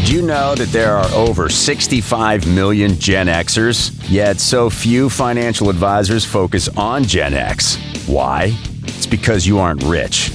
Did you know that there are over 65 million Gen Xers? Yet so few financial advisors focus on Gen X. Why? It's because you aren't rich.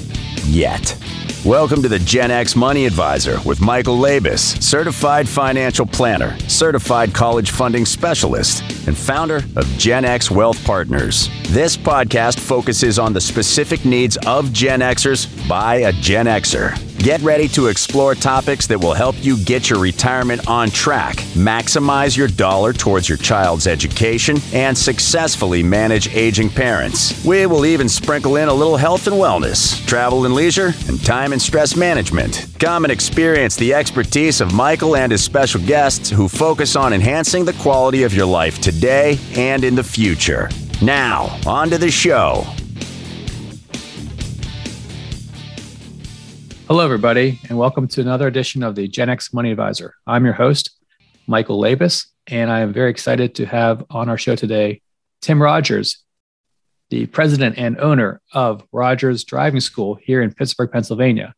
Yet. Welcome to the Gen X Money Advisor with Michael Labos, certified financial planner, certified college funding specialist, and founder of Gen X Wealth Partners. This podcast focuses on the specific needs of Gen Xers by a Gen Xer. Get ready to explore topics that will help you get your retirement on track, maximize your dollar towards your child's education, and successfully manage aging parents. We will even sprinkle in a little health and wellness, travel and leisure, and time and stress management. Come and experience the expertise of Michael and his special guests who focus on enhancing the quality of your life today and in the future. Now, on to the show. Hello, everybody, and welcome to another edition of the Gen X Money Advisor. I'm your host, Michael Labos, and I am very excited to have on our show today Tim Rogers, the president and owner of Rogers Driving School here in Pittsburgh, Pennsylvania.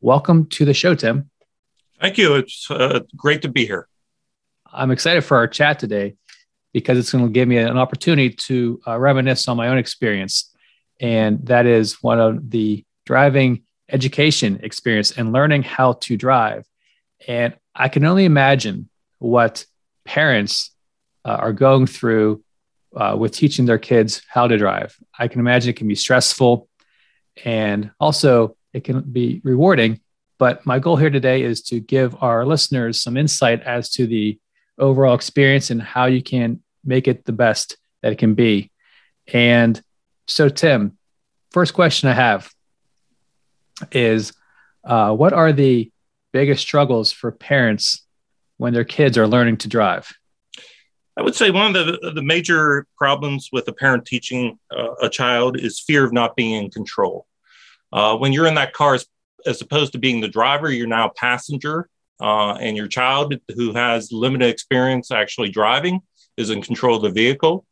Welcome to the show, Tim. Thank you. It's uh, great to be here. I'm excited for our chat today because it's going to give me an opportunity to uh, reminisce on my own experience. And that is one of the driving education experience and learning how to drive. And I can only imagine what parents uh, are going through uh, with teaching their kids how to drive. I can imagine it can be stressful and also it can be rewarding. But my goal here today is to give our listeners some insight as to the overall experience and how you can make it the best that it can be. And so, Tim, first question I have is uh, what are the biggest struggles for parents when their kids are learning to drive? I would say one of the, the major problems with a parent teaching uh, a child is fear of not being in control. Uh, when you're in that car, as, opposed to being the driver, you're now a passenger, uh, and your child who has limited experience actually driving is in control of the vehicle.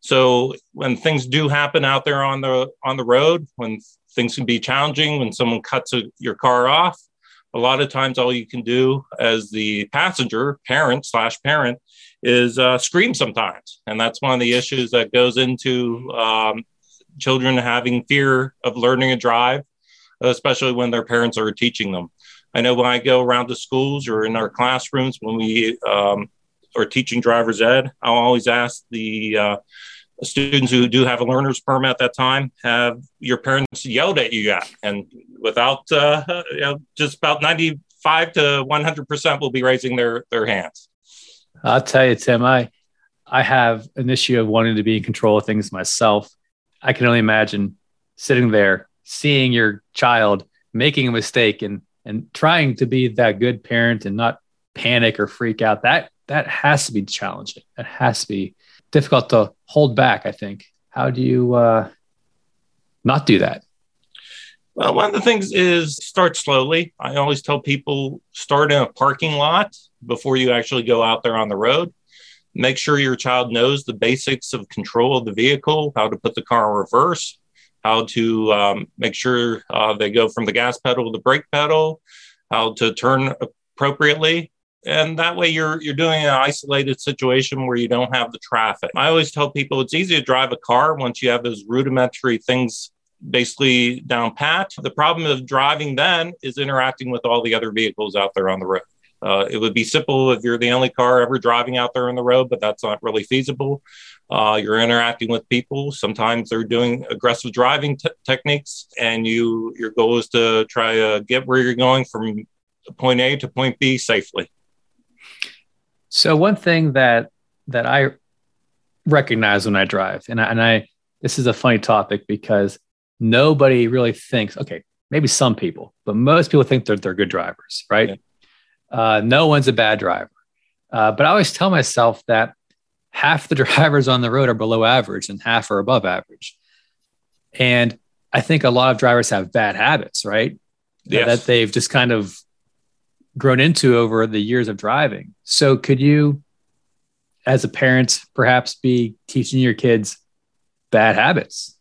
So when things do happen out there on the on the road, when things can be challenging when someone cuts a, your car off. A lot of times, all you can do as the passenger, parent slash parent, is uh, scream sometimes, and that's one of the issues that goes into um, children having fear of learning to drive, especially when their parents are teaching them. I know when I go around to schools or in our classrooms when we um, are teaching driver's ed, I'll always ask the uh, students who do have a learner's permit at that time have your parents yelled at you yet and without uh, you know, just about 95 to 100 percent will be raising their their hands. I'll tell you tim i i have an issue of wanting to be in control of things myself. I can only imagine sitting there seeing your child making a mistake and and trying to be that good parent and not panic or freak out. That that has to be challenging. That has to be difficult to hold back, I think. How do you uh, not do that? Well, one of the things is start slowly. I always tell people start in a parking lot before you actually go out there on the road. Make sure your child knows the basics of control of the vehicle, how to put the car in reverse, how to um, make sure uh, they go from the gas pedal to the brake pedal, how to turn appropriately, and that way you're you're doing an isolated situation where you don't have the traffic i always tell people it's easy to drive a car once you have those rudimentary things basically down pat the problem of driving then is interacting with all the other vehicles out there on the road uh, it would be simple if you're the only car ever driving out there on the road, but that's not really feasible. Uh, you're interacting with people. Sometimes they're doing aggressive driving t- techniques, and you your goal is to try to get where you're going from point A to point B safely. So one thing that that I recognize when I drive, and I, and I this is a funny topic because nobody really thinks. Okay, maybe some people, but most people think they're they're good drivers, right? Yeah. Uh, no one's a bad driver, uh, but I always tell myself that half the drivers on the road are below average and half are above average, and I think a lot of drivers have bad habits, right? Yes. That they've just kind of grown into over the years of driving. So could you, as a parent, perhaps be teaching your kids bad habits?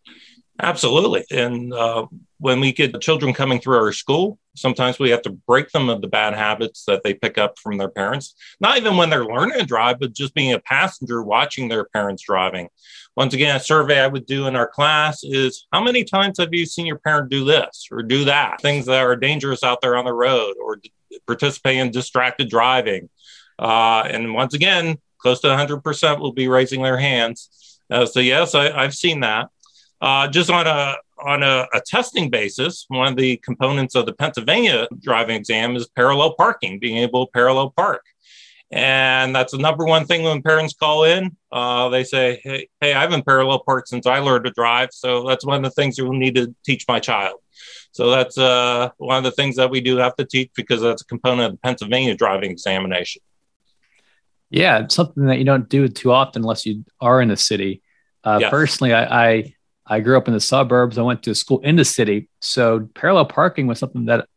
Absolutely. And uh, when we get children coming through our school, sometimes we have to break them of the bad habits that they pick up from their parents. Not even when they're learning to drive, but just being a passenger watching their parents driving. Once again, a survey I would do in our class is how many times have you seen your parent do this or do that? Things that are dangerous out there on the road or participate in distracted driving. Uh, and once again, close to 100% will be raising their hands. Uh, so, yes, I, have seen that. Uh, just on a on a, a, testing basis, one of the components of the Pennsylvania driving exam is parallel parking, being able to parallel park. And that's the number one thing when parents call in. Uh, they say, hey, hey, I've been parallel parked since I learned to drive. So that's one of the things you'll need to teach my child. So that's uh, one of the things that we do have to teach because that's a component of the Pennsylvania driving examination. Yeah, it's something that you don't do too often unless you are in the city. Uh, yes. Personally, I, I I grew up in the suburbs. I went to school in the city. So parallel parking was something that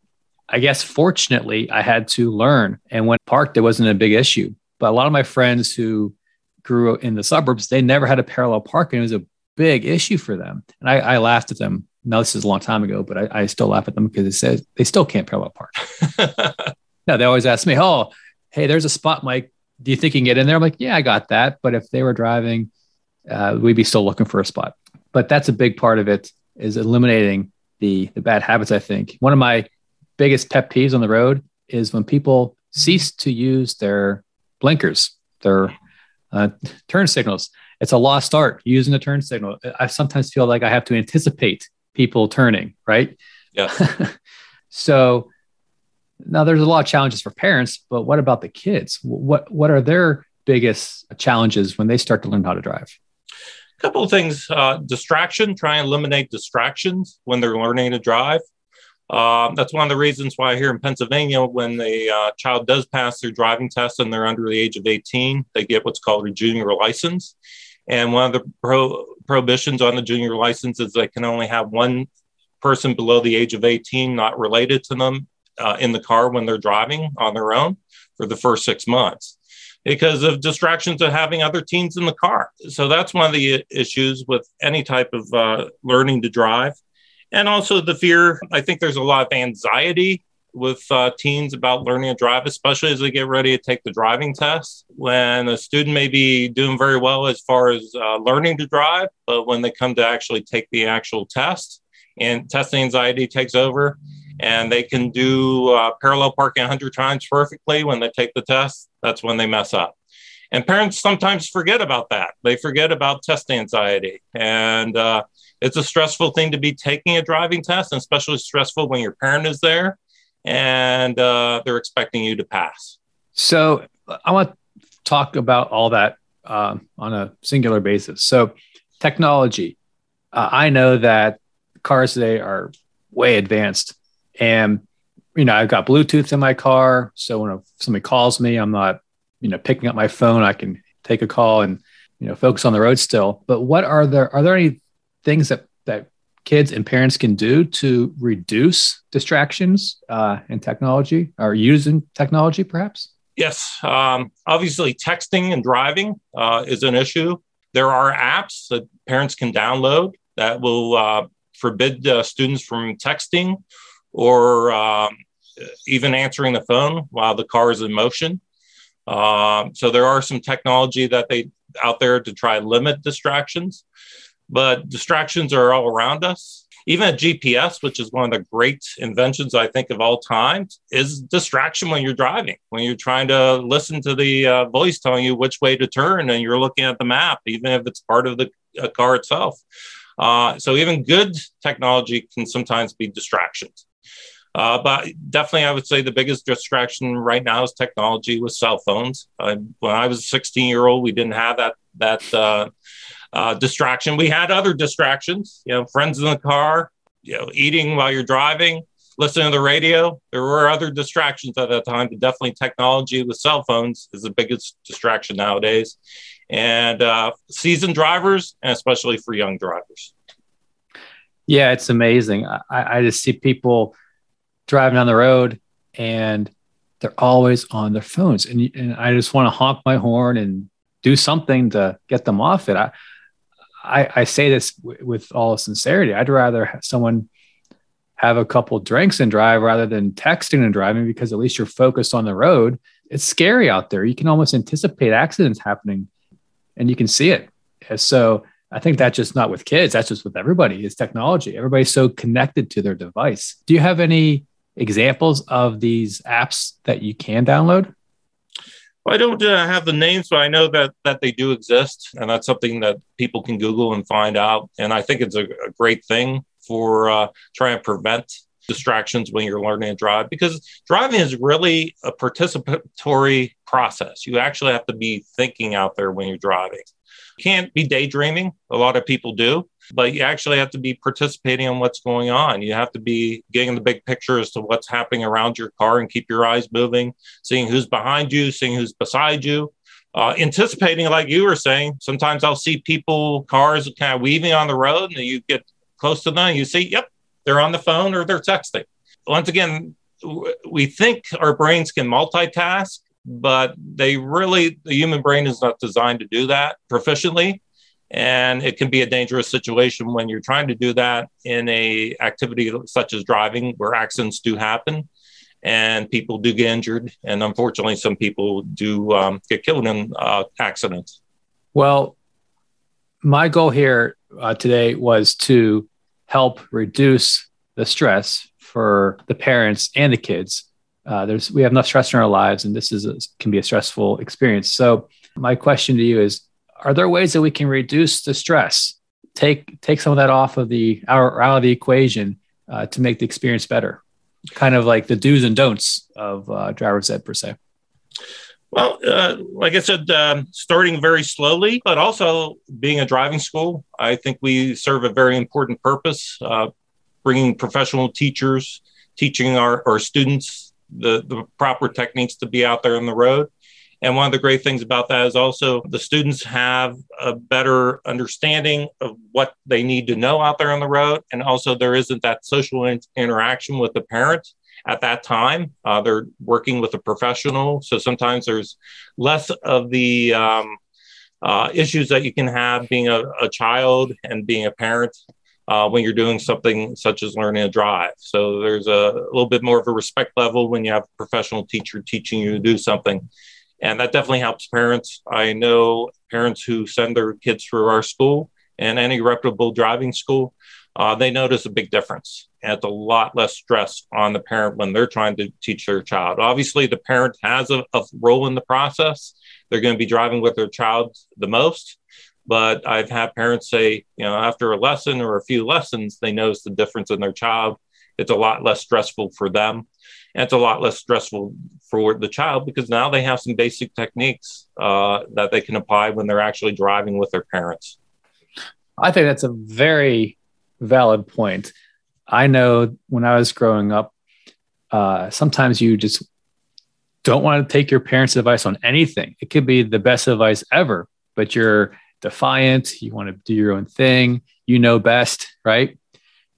I guess fortunately I had to learn. And when parked, it wasn't a big issue. But a lot of my friends who grew up in the suburbs, they never had a parallel parking. It was a big issue for them. And I, I laughed at them. Now this is a long time ago, but I, I still laugh at them because it says they still can't parallel park. no, they always ask me, Oh, hey, there's a spot, Mike. Do you think you can get in there? I'm like, yeah, I got that. But if they were driving, uh, we'd be still looking for a spot. But that's a big part of it is eliminating the the bad habits. I think one of my biggest pet peeves on the road is when people cease to use their blinkers, their uh, turn signals. It's a lost art using a turn signal. I sometimes feel like I have to anticipate people turning, right? Yeah. so now there's a lot of challenges for parents, but what about the kids? What what are their biggest challenges when they start to learn how to drive? A couple of things: uh, distraction. Try and eliminate distractions when they're learning to drive. Um, that's one of the reasons why here in Pennsylvania, when the uh, child does pass their driving test and they're under the age of 18, they get what's called a junior license. And one of the pro- prohibitions on the junior license is they can only have one person below the age of 18 not related to them uh, in the car when they're driving on their own for the first six months because of distractions of having other teens in the car. So that's one of the issues with any type of uh, learning to drive and also the fear. I think there's a lot of anxiety with uh, teens about learning to drive, especially as they get ready to take the driving test. When a student may be doing very well as far as uh, learning to drive, but when they come to actually take the actual test and testing anxiety takes over, and they can do uh, parallel parking 100 times perfectly when they take the test, that's when they mess up. And parents sometimes forget about that. They forget about test anxiety. And uh, it's a stressful thing to be taking a driving test, and especially stressful when your parent is there and uh, they're expecting you to pass. So I want to talk about all that uh, on a singular basis. So technology, uh, I know that cars today are way advanced, and you know I've got Bluetooth in my car, so when somebody calls me, I'm not you know picking up my phone. I can take a call and you know focus on the road still. But what are there? Are there any things that kids and parents can do to reduce distractions uh, in technology or using technology, perhaps? Yes, um, obviously, texting and driving uh, is an issue. There are apps that parents can download that will uh, forbid students from texting or um, even answering the phone while the car is in motion. Um, so there are some technology that they out there to try limit distractions but distractions are all around us. Even a GPS, which is one of the great inventions I think of all time, is distraction when you're driving. When you're trying to listen to the uh, voice telling you which way to turn, and you're looking at the map, even if it's part of the uh, car itself. Uh, so even good technology can sometimes be distractions. Uh, but definitely, I would say the biggest distraction right now is technology with cell phones. Uh, when I was a 16 year old, we didn't have that that uh, distraction. We had other distractions, you know, friends in the car, you know, eating while you're driving, listening to the radio. There were other distractions at that time, but definitely technology with cell phones is the biggest distraction nowadays. And uh, seasoned drivers, and especially for young drivers. Yeah, it's amazing. I, I just see people driving on the road and they're always on their phones. And, and I just want to honk my horn and do something to get them off it. I, I, I say this w- with all sincerity. I'd rather someone have a couple drinks and drive rather than texting and driving because at least you're focused on the road. It's scary out there. You can almost anticipate accidents happening and you can see it. So I think that's just not with kids. That's just with everybody. It's technology. Everybody's so connected to their device. Do you have any examples of these apps that you can download? Well, I don't uh, have the names, but I know that that they do exist, and that's something that people can Google and find out. And I think it's a, a great thing for uh, trying to prevent distractions when you're learning to drive because driving is really a participatory process. You actually have to be thinking out there when you're driving. Can't be daydreaming. A lot of people do but you actually have to be participating in what's going on. You have to be getting the big picture as to what's happening around your car and keep your eyes moving, seeing who's behind you, seeing who's beside you. Uh, anticipating, like you were saying, sometimes I'll see people, cars kind of weaving on the road, and you get close to them, and you see, yep, they're on the phone or they're texting. Once again, we think our brains can multitask, but they really, the human brain is not designed to do that proficiently. And it can be a dangerous situation when you're trying to do that in a activity such as driving where accidents do happen and people do get injured. And unfortunately some people do um, get killed in uh, accidents. Well my goal here uh, today was to help reduce the stress for the parents and the kids uh, there's we have enough stress in our lives and this is a, can be a stressful experience so my question to you is are there ways that we can reduce the stress, take take some of that off of the our out of the equation uh, to make the experience better? Kind of like the do's and don'ts of uh, driver's ed per se. Well, uh, like I said, um, starting very slowly, but also being a driving school, I think we serve a very important purpose, uh, bringing professional teachers, teaching our, our students the, the proper techniques to be out there on the road. And one of the great things about that is also the students have a better understanding of what they need to know out there on the road. And also, there isn't that social in- interaction with the parent at that time. Uh, they're working with a professional. So sometimes there's less of the um, uh, issues that you can have being a, a child and being a parent uh, when you're doing something such as learning to drive. So there's a, a, little bit more of a respect level when you have a professional teacher teaching you to do something and that definitely helps parents. I know parents who send their kids through our school and any reputable driving school, uh, they notice a big difference. And it's a lot less stress on the parent when they're trying to teach their child. Obviously, the parent has a, a role in the process. They're going to be driving with their child the most. But I've had parents say, you know, after a lesson or a few lessons, they notice the difference in their child. It's a lot less stressful for them and it's a lot less stressful for the child because now they have some basic techniques uh, that they can apply when they're actually driving with their parents. I think that's a very valid point. I know when I was growing up, uh, sometimes you just don't want to take your parents' advice on anything. It could be the best advice ever, but you're defiant. You want to do your own thing. You know best, right?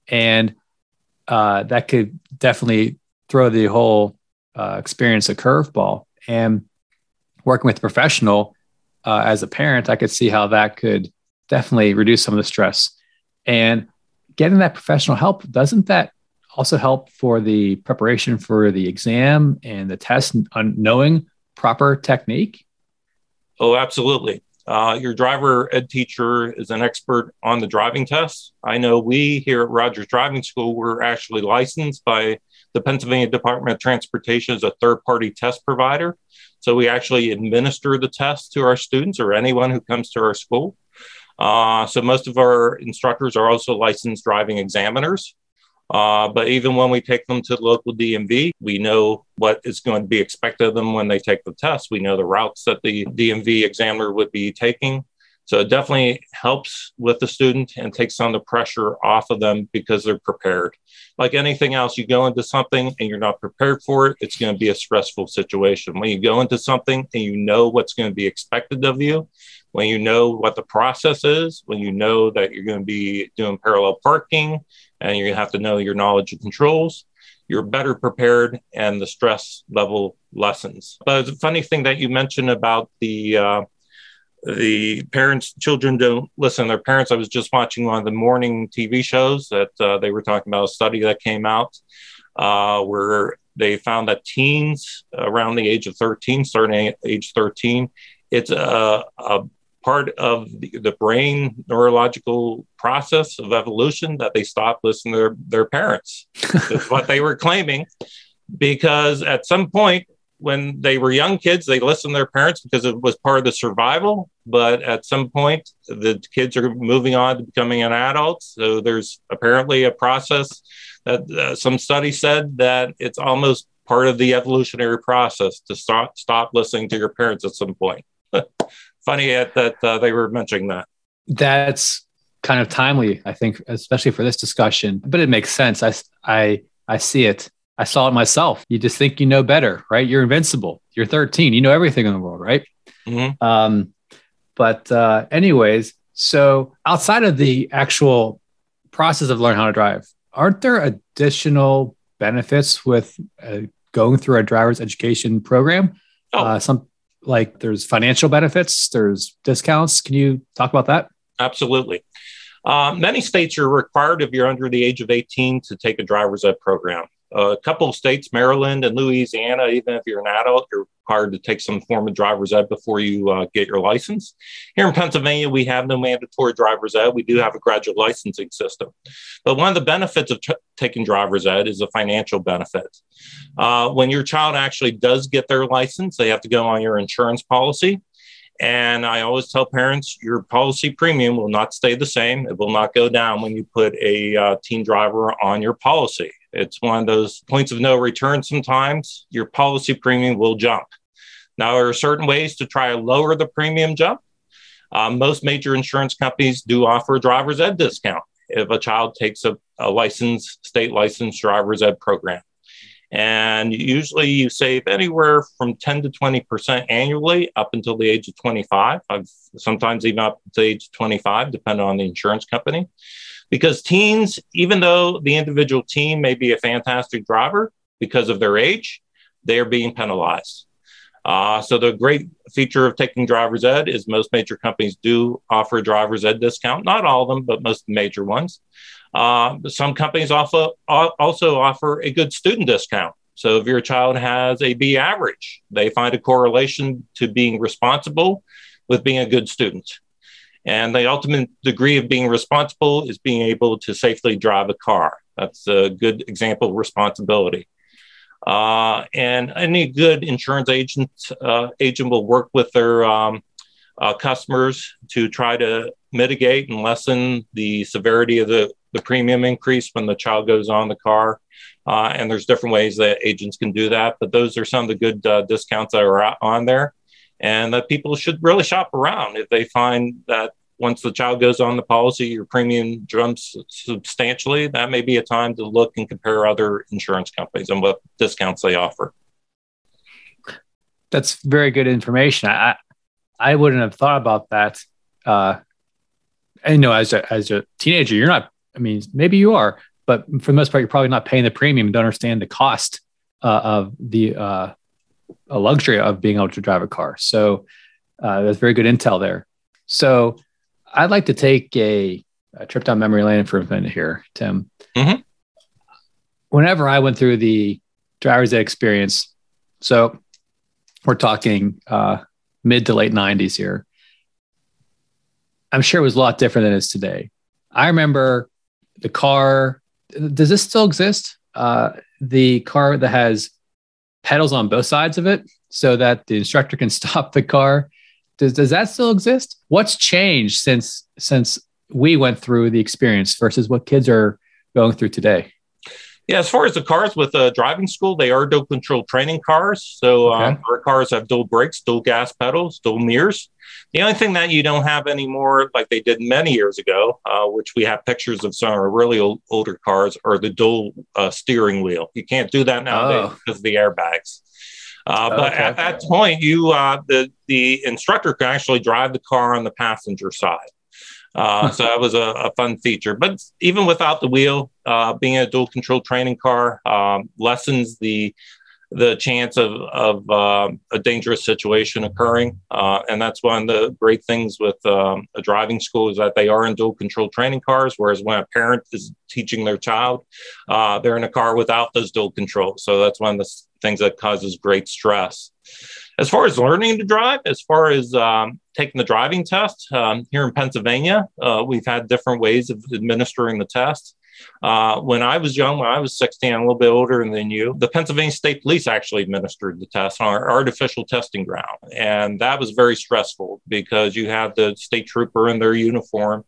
And uh, that could definitely throw the whole uh, experience a curveball. And working with a professional uh, as a parent, I could see how that could definitely reduce some of the stress. And getting that professional help, doesn't that also help for the preparation for the exam and the test, knowing proper technique? Oh, absolutely. Uh, your driver ed teacher is an expert on the driving test. I know we here at Rogers Driving School, we're actually licensed by the Pennsylvania Department of Transportation as a third party test provider. So we actually administer the test to our students or anyone who comes to our school. Uh, so most of our instructors are also licensed driving examiners. Uh, but even when we take them to the local DMV, we know what is going to be expected of them when they take the test. We know the routes that the DMV examiner would be taking. So it definitely helps with the student and takes some of the pressure off of them because they're prepared. Like anything else, you go into something and you're not prepared for it, it's going to be a stressful situation. When you go into something and you know what's going to be expected of you, when you know what the process is, when you know that you're going to be doing parallel parking and you have to know your knowledge of controls, you're better prepared and the stress level lessens. But the funny thing that you mentioned about the uh, the parents, children don't listen to their parents. I was just watching one of the morning TV shows that uh, they were talking about a study that came out uh, where they found that teens around the age of 13, starting age 13, it's a, a part of the, the, brain neurological process of evolution that they stop listening to their, their parents. That's what they were claiming. Because at some point, when they were young kids, they listened to their parents because it was part of the survival. But at some point, the kids are moving on to becoming an adult. So there's apparently a process that uh, some studies said that it's almost part of the evolutionary process to stop stop listening to your parents at some point. Funny that uh, they were mentioning that. That's kind of timely, I think, especially for this discussion. But it makes sense. I I I see it I saw it myself. You just think you know better, right? You're invincible. You're 13. You know everything in the world, right? Mm-hmm. Um, but uh, anyways, so outside of the actual process of learning how to drive, aren't there additional benefits with uh, going through a driver's education program? Oh. Uh, some like there's financial benefits, there's discounts. Can you talk about that? Absolutely. Uh, many states are required if you're under the age of 18 to take a driver's ed program a couple of states, Maryland and Louisiana, even if you're an adult, you're required to take some form of driver's ed before you uh, get your license. Here in Pennsylvania, we have no mandatory driver's ed. We do have a graduate licensing system. But one of the benefits of t- taking driver's ed is a financial benefit. Uh, when your child actually does get their license, they have to go on your insurance policy. And I always tell parents your policy premium will not stay the same. It will not go down when you put a uh, teen driver on your policy. It's one of those points of no return sometimes. Your policy premium will jump. Now, there are certain ways to try to lower the premium jump. Um, most major insurance companies do offer a driver's ed discount if a child takes a, a state licensed driver's ed program. And usually you save anywhere from 10 to 20% annually up until the age of 25. I've sometimes even up to age 25, depending on the insurance company. Because teens, even though the individual teen may be a fantastic driver because of their age, they are being penalized. Uh, so the great feature of taking driver's ed is most major companies do offer a driver's ed discount. Not all of them, but most major ones. Uh, some companies also also offer a good student discount. So if your child has a B average, they find a correlation to being responsible with being a good student. And the ultimate degree of being responsible is being able to safely drive a car. That's a good example of responsibility. Uh, and any good insurance agent uh, agent will work with their um, uh, customers to try to mitigate and lessen the severity of the, the premium increase when the child goes on the car. Uh, and there's different ways that agents can do that, but those are some of the good uh, discounts that are on there and that people should really shop around if they find that once the child goes on the policy, your premium jumps substantially. That may be a time to look and compare other insurance companies and what discounts they offer. That's very good information. I I wouldn't have thought about that. Uh, you know, as a as a teenager, you're not. I mean, maybe you are, but for the most part, you're probably not paying the premium Don't understand the cost uh, of the uh, a luxury of being able to drive a car. So uh, that's very good intel there. So I'd like to take a, a, trip down memory lane for a minute here, Tim. Mm-hmm. Whenever I went through the driver's ed experience, so we're talking uh, mid to late 90s here. I'm sure it was a lot different than it is today. I remember the car. Does this still exist? Uh, the car that has pedals on both sides of it so that the instructor can stop the car does, does that still exist? What's changed since since we went through the experience versus what kids are going through today? Yeah, as far as the cars with uh, driving school, they are dual control training cars. So um, okay. our cars have dual brakes, dual gas pedals, dual mirrors. The only thing that you don't have anymore, like they did many years ago, uh, which we have pictures of some of our really old, older cars, are the dual uh, steering wheel. You can't do that nowadays oh. because of the airbags. Uh, but okay. at that point, you uh, the the instructor can actually drive the car on the passenger side. Uh, so that was a, a, fun feature. But even without the wheel, uh, being a dual control training car um, lessens the the chance of, of uh, a dangerous situation occurring. Uh, and that's one of the great things with um, a driving school is that they are in dual control training cars, whereas when a parent is teaching their child, uh, they're in a car without those dual controls. So that's one of the things that causes great stress. As far as learning to drive, as far as um, taking the driving test um, here in Pennsylvania, uh, we've had different ways of administering the test. Uh, when I was young, when I was 16, I'm a little bit older than you, the Pennsylvania State Police actually administered the test on our artificial testing ground. And that was very stressful because you had the state trooper in their uniform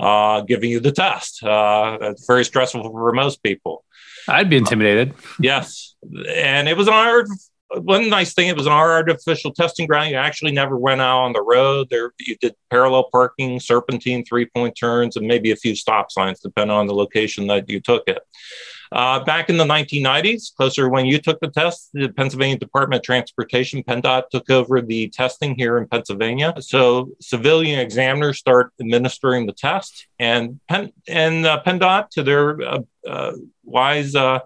uh, giving you the test. Uh, that's very stressful for most people. I'd be intimidated. yes. And it was on our one nice thing, it was an artificial testing ground. You actually never went out on the road. There, you did parallel parking, serpentine, three point turns, and maybe a few stop signs, depending on the location that you took it. Uh, back in the 1990s, closer when you took the test, the Pennsylvania Department of Transportation, PennDOT, took over the testing here in Pennsylvania. So civilian examiners start administering the test, and Penn and uh, PennDOT, to their uh, uh wise uh,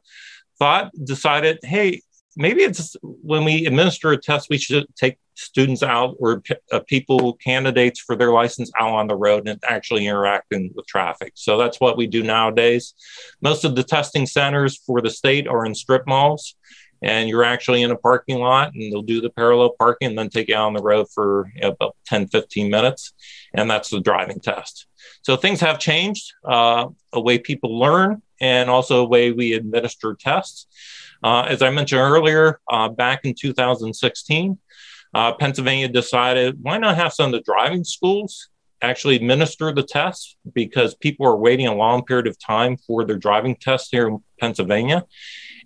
thought, decided, hey, maybe it's when we administer a test, we should take students out or uh, people, candidates for their license out on the road and actually interacting with traffic. So that's what we do nowadays. Most of the testing centers for the state are in strip malls. And you're actually in a parking lot, and they'll do the parallel parking and then take you out on the road for you know, about 10, 15 minutes. And that's the driving test. So things have changed, uh, a way people learn, and also a way we administer tests. Uh, as I mentioned earlier, uh, back in 2016, uh, Pennsylvania decided why not have some of the driving schools actually administer the tests because people are waiting a long period of time for their driving test here in Pennsylvania.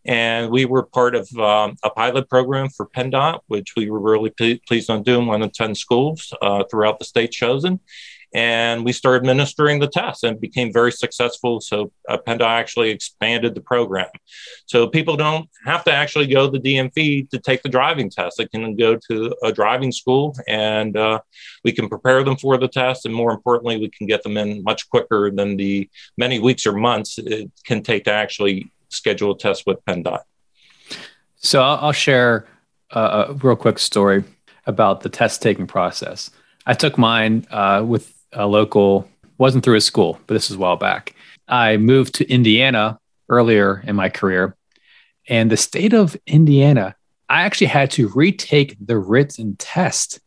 And we were part of um, a pilot program for PennDOT, which we were really pleased on doing, one of 10 schools uh, throughout the state chosen and we started administering the test and became very successful. So uh, PennDOT actually expanded the program. So people don't have to actually go to the DMV to take the driving test. They can go to a driving school and uh, we can prepare them for the test. And more importantly, we can get them in much quicker than the many weeks or months it can take to actually schedule a test with PennDOT. So I'll share a real quick story about the test taking process. I took mine uh, with a local, wasn't through a school, but this was a while back. I moved to Indiana earlier in my career, and the state of Indiana, I actually had to retake the written test.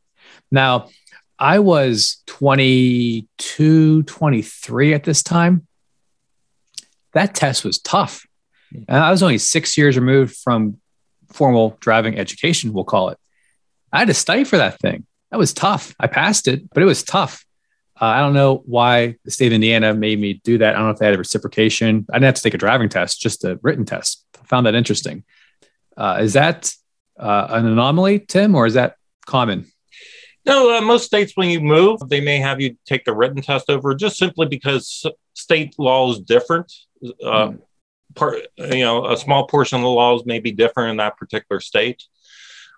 Now, I was 22, 23 at this time. That test was tough. And I was only six years removed from formal driving education, we'll call it. I had to study for that thing. That was tough. I passed it, but it was tough. Uh, I don't know why the state of Indiana made me do that. I don't know if they had a reciprocation. I didn't have to take a driving test, just a written test. I found that interesting. Uh, is that uh, an anomaly, Tim, or is that common? No, uh, most states, when you move, they may have you take the written test over just simply because state law is different. Mm. Part, you know, a small portion of the laws may be different in that particular state.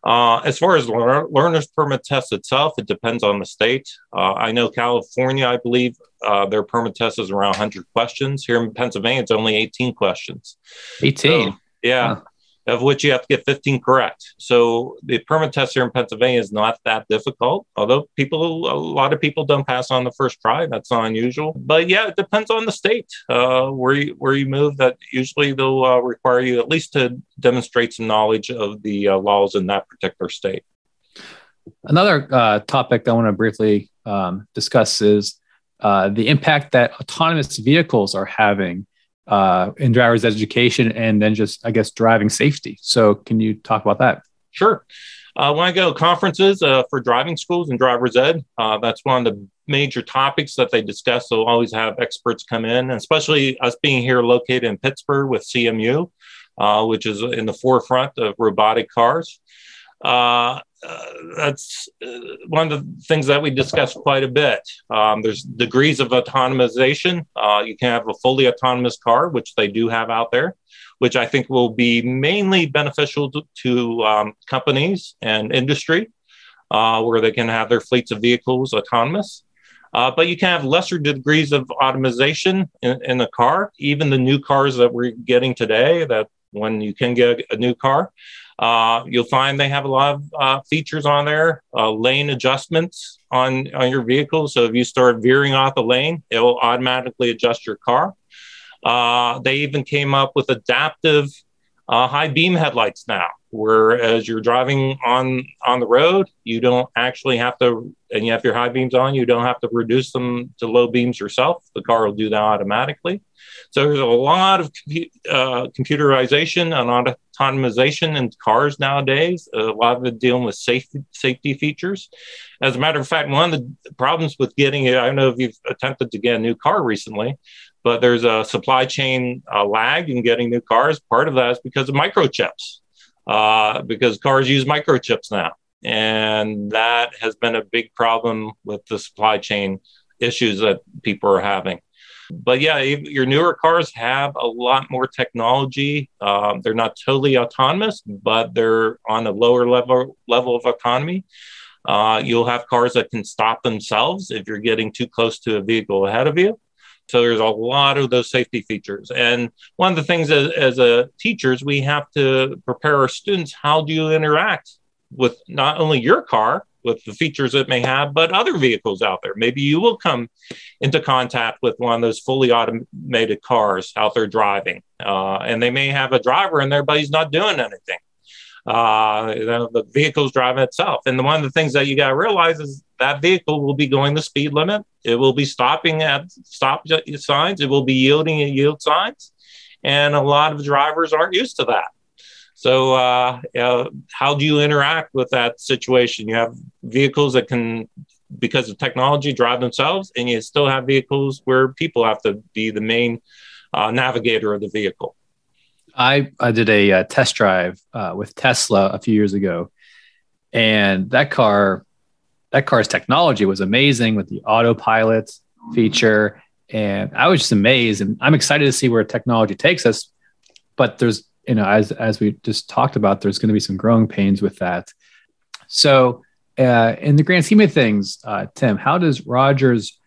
Uh, as far as lear- learner's permit test itself, it depends on the state. Uh, I know California, I believe uh, their permit test is around 100 questions. Here in Pennsylvania, it's only 18 questions. 18? So, yeah of which you have to get 15 correct. So the permit test here in Pennsylvania is not that difficult, although people, a lot of people don't pass on the first try. That's not unusual. But yeah, it depends on the state uh, where you where you move. That usually they'll uh, require you at least to demonstrate some knowledge of the uh, laws in that particular state. Another uh, topic I want to briefly um, discuss is uh, the impact that autonomous vehicles are having uh, in driver's education and then just, I guess, driving safety. So, can you talk about that? Sure. Uh, when I go to conferences uh, for driving schools and driver's ed, uh, that's one of the major topics that they discuss. They'll always have experts come in, especially us being here located in Pittsburgh with CMU, uh, which is in the forefront of robotic cars. Uh, uh, that's uh, one of the things that we discuss quite a bit. Um, there's degrees of autonomization. Uh, you can have a fully autonomous car, which they do have out there, which I think will be mainly beneficial to, to um, companies and industry, uh, where they can have their fleets of vehicles autonomous. Uh, but you can have lesser degrees of automation in, in the car. Even the new cars that we're getting today, that when you can get a new car, Uh, you'll find they have a lot of uh, features on there, uh, lane adjustments on, on your vehicle. So if you start veering off a lane, it will automatically adjust your car. Uh, they even came up with adaptive uh, high beam headlights now, where as you're driving on on the road, you don't actually have to, and you have your high beams on, you don't have to reduce them to low beams yourself. The car will do that automatically. So there's a lot of uh, computerization and autonomization in cars nowadays. A lot of it dealing with safety safety features. As a matter of fact, one of the problems with getting it, I don't know if you've attempted to get a new car recently, but there's a supply chain uh, lag in getting new cars. Part of that is because of microchips, uh, because cars use microchips now. And that has been a big problem with the supply chain issues that people are having. But yeah, your newer cars have a lot more technology. Um, they're not totally autonomous, but they're on a lower level level of autonomy. Uh, you'll have cars that can stop themselves if you're getting too close to a vehicle ahead of you. So there's a lot of those safety features. And one of the things as, as a teachers, we have to prepare our students. How do you interact with not only your car, with the features it may have, but other vehicles out there. Maybe you will come into contact with one of those fully automated cars out there driving, uh, and they may have a driver in there, but he's not doing anything. Uh, the vehicle's driving itself. And one of the things that you got to realize is that vehicle will be going the speed limit. It will be stopping at stop signs. It will be yielding at yield signs. And a lot of drivers aren't used to that. So, uh, uh, how do you interact with that situation? You have vehicles that can, because of technology, drive themselves, and you still have vehicles where people have to be the main uh, navigator of the vehicle. I, I did a, uh, test drive uh, with Tesla a few years ago, and that car, that car's technology was amazing with the autopilot feature, and I was just amazed. And I'm excited to see where technology takes us. But there's you know, as as we just talked about, there's going to be some growing pains with that. So, uh, in the grand scheme of things, uh, Tim, how does Rogers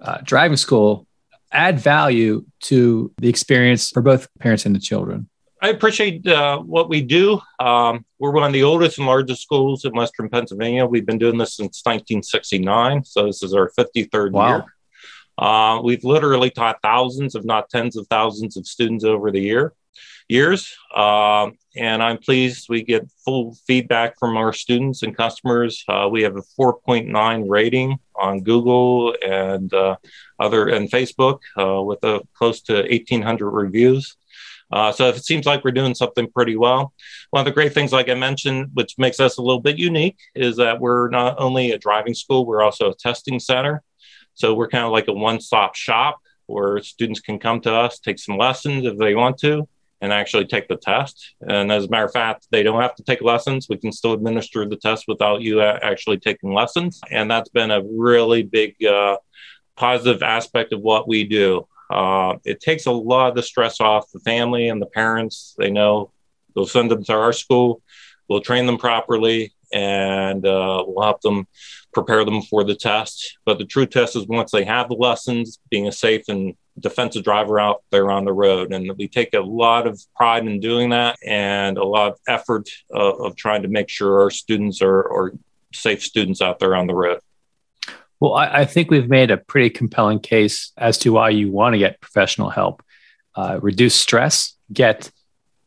uh, driving school add value to the experience for both parents and the children? I appreciate uh, what we do. Um, we're one of the oldest and largest schools in Western Pennsylvania. We've been doing this since 1969, so this is our 53rd wow. year. Uh, we've literally taught thousands, if not tens of thousands, of students over the year years. Uh, and I'm pleased we get full feedback from our students and customers. Uh, we have a 4.9 rating on Google and uh, other and Facebook uh, with a close to 1,800 reviews. Uh, so it seems like we're doing something pretty well. One of the great things, like I mentioned, which makes us a little bit unique, is that we're not only a driving school, we're also a testing center. So we're kind of like a one-stop shop where students can come to us, take some lessons if they want to, and actually take the test. And as a matter of fact, they don't have to take lessons. We can still administer the test without you actually taking lessons. And that's been a really big uh, positive aspect of what we do. Uh, it takes a lot of the stress off the family and the parents. They know they'll send them to our school, we'll train them properly, and uh, we'll help them prepare them for the test. But the true test is once they have the lessons, being a safe and defensive driver out there on the road. And we take a lot of pride in doing that and a lot of effort uh, of trying to make sure our students are, are safe students out there on the road. Well, I, I, think we've made a pretty compelling case as to why you want to get professional help. Uh, reduce stress, get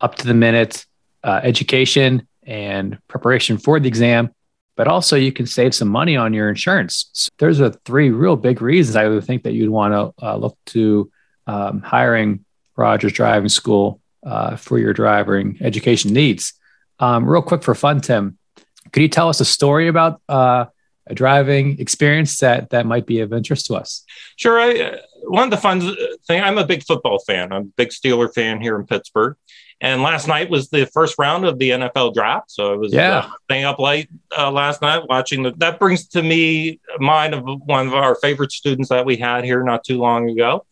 up to the minute uh, education and preparation for the exam, but also you can save some money on your insurance. So there's a three real big reasons I would think that you'd want to uh, look to um, hiring Rogers Driving School uh, for your driving education needs. Um, real quick for fun, Tim, could you tell us a story about uh, a driving experience that that might be of interest to us? Sure. I, uh, one of the fun thing, I'm a big football fan. I'm a big Steeler fan here in Pittsburgh. And last night was the first round of the NFL draft. So I was yeah. uh, staying up late uh, last night watching the, that brings to me mind of one of our favorite students that we had here not too long ago.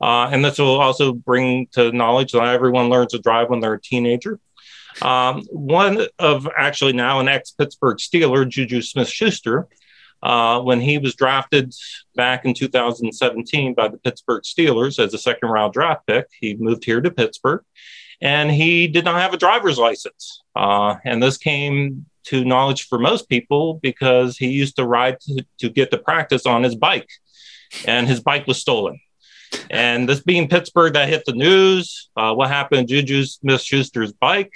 Uh, and this will also bring to knowledge that everyone learns to drive when they're a teenager. Um, one of actually now an ex Pittsburgh Steeler, Juju Smith Schuster, uh, when he was drafted back in 2017 by the Pittsburgh Steelers as a second round draft pick, he moved here to Pittsburgh and he did not have a driver's license. Uh, and this came to knowledge for most people because he used to ride to, to get to practice on his bike, and his bike was stolen. And this being Pittsburgh, that hit the news. Uh, what happened to Juju Smith Schuster's bike?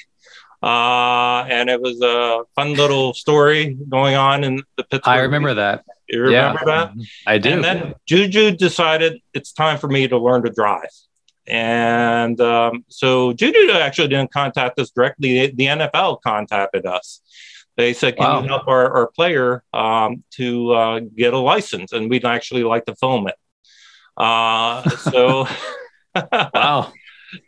Uh, and it was a fun little story going on in the Pittsburgh. I remember that. You remember yeah, that? I do. And then Juju decided it's time for me to learn to drive. And um, so Juju actually didn't contact us directly. The NFL contacted us. They said, "Can wow. you help our, our player um, to uh, get a license?" And we'd actually like to film it. Uh, so, wow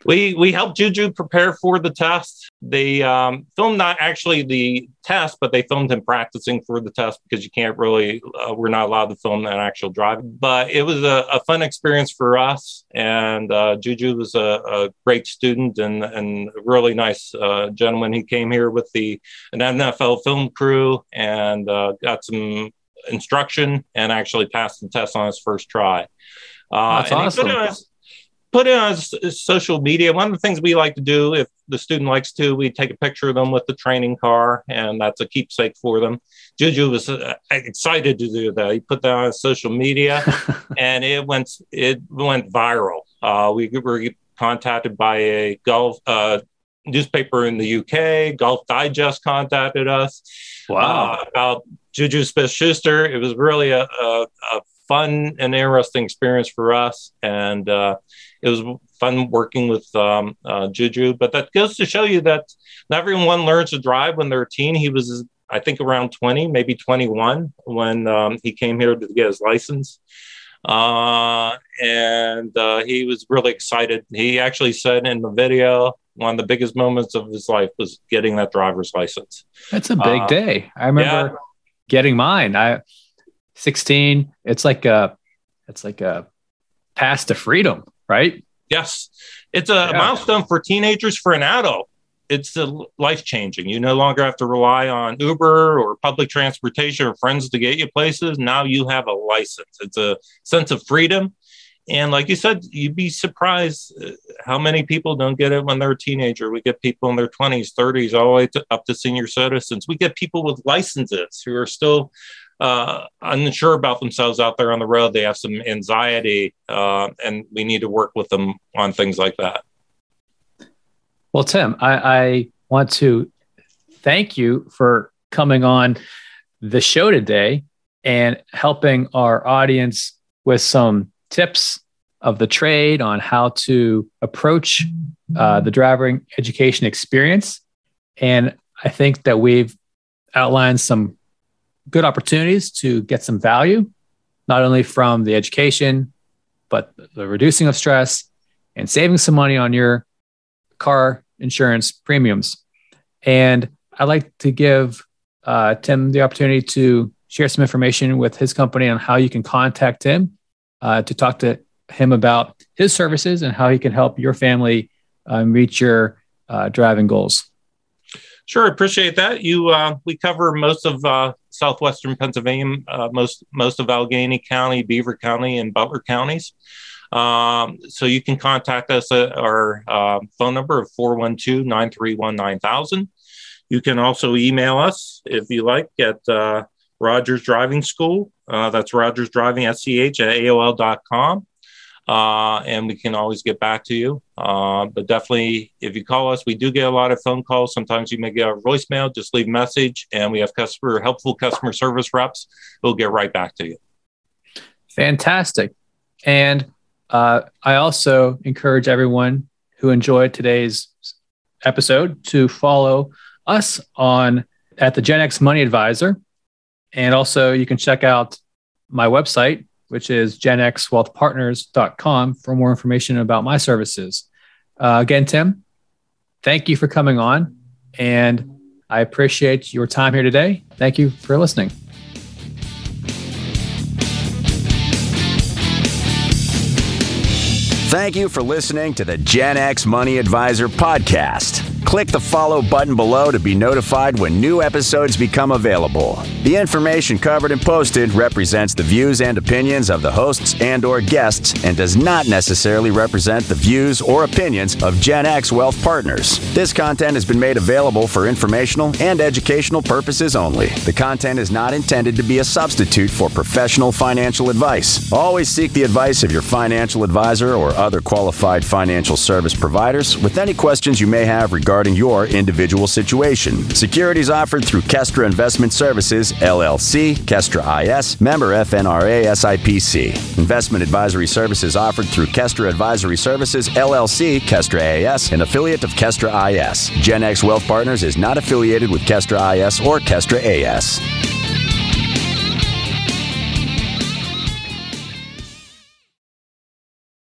we we helped Juju prepare for the test. They um, filmed not actually the test, but they filmed him practicing for the test because you can't really uh, we're not allowed to film an actual drive. But it was a, a fun experience for us, and uh, Juju was a, a, great student and and a really nice uh, gentleman. He came here with the an NFL film crew and uh, got some instruction and actually passed the test on his first try. Uh, That's awesome put it on social media. One of the things we like to do, if the student likes to, we take a picture of them with the training car, and that's a keepsake for them. Juju was uh, excited to do that. He put that on social media, and it went it went viral. Uh, we were contacted by a golf uh, newspaper in the UK. Golf Digest contacted us. Wow, uh, about Juju Smith Schuster. It was really a, a, a fun and interesting experience for us, and uh, it was fun working with um, uh, Juju. But that goes to show you that not everyone learns to drive when they're a teen. He was, I think, around 20, maybe 21 when um, he came here to get his license. Uh, and uh, he was really excited. He actually said in the video, one of the biggest moments of his life was getting that driver's license. That's a big uh, day. I remember yeah. getting mine. I 16. It's like a, it's like a pass to freedom right? Yes. It's a yeah. milestone for teenagers, for an adult. It's life changing. You no longer have to rely on Uber or public transportation or friends to get you places. Now you have a license. It's a sense of freedom. And like you said, you'd be surprised uh, how many people don't get it when they're a teenager. We get people in their 20s, 30s, all the way to, up to senior citizens. We get people with licenses who are still uh, unsure about themselves out there on the road. They have some anxiety, uh, and we need to work with them on things like that. Well, Tim, I, I want to thank you for coming on the show today and helping our audience with some tips of the trade on how to approach uh, the driving education experience. And I think that we've outlined some good opportunities to get some value, not only from the education, but the reducing of stress and saving some money on your car insurance premiums. And I'd like to give uh, Tim the opportunity to share some information with his company on how you can contact him uh, to talk to him about his services and how he can help your family um, reach your uh, driving goals. Sure, appreciate that. You, uh, we cover most of uh, southwestern Pennsylvania, uh, most most of Allegheny County, Beaver County, and Butler counties. Um, so you can contact us at our uh, phone number of 412 931 9000. You can also email us if you like at uh, Rogers Driving School. Uh, that's Rogers Driving SCH at AOL.com uh, and we can always get back to you. Uh, but definitely, if you call us, we do get a lot of phone calls. Sometimes you may get a voicemail. Just leave a message, and we have customer helpful customer service reps. We'll get right back to you. Fantastic, and uh, I also encourage everyone who enjoyed today's episode to follow us on at the Gen X Money Advisor, and also you can check out my website which is genxwealthpartners.com for more information about my services. Uh, again, Tim, thank you for coming on, and I appreciate your time here today. Thank you for listening. Thank you for listening to the Gen X Money Advisor podcast. Click the follow button below to be notified when new episodes become available. The information covered and posted represents the views and opinions of the hosts and or guests and does not necessarily represent the views or opinions of Gen X Wealth Partners. This content has been made available for informational and educational purposes only. The content is not intended to be a substitute for professional financial advice. Always seek the advice of your financial advisor or other qualified financial service providers with any questions you may have regarding your individual situation. Securities offered through Kestra Investment Services, LLC, Kestra IS, member FINRA SIPC. Investment advisory services offered through Kestra Advisory Services, LLC, Kestra AS, an affiliate of Kestra IS. Gen X Wealth Partners is not affiliated with Kestra IS or Kestra AS.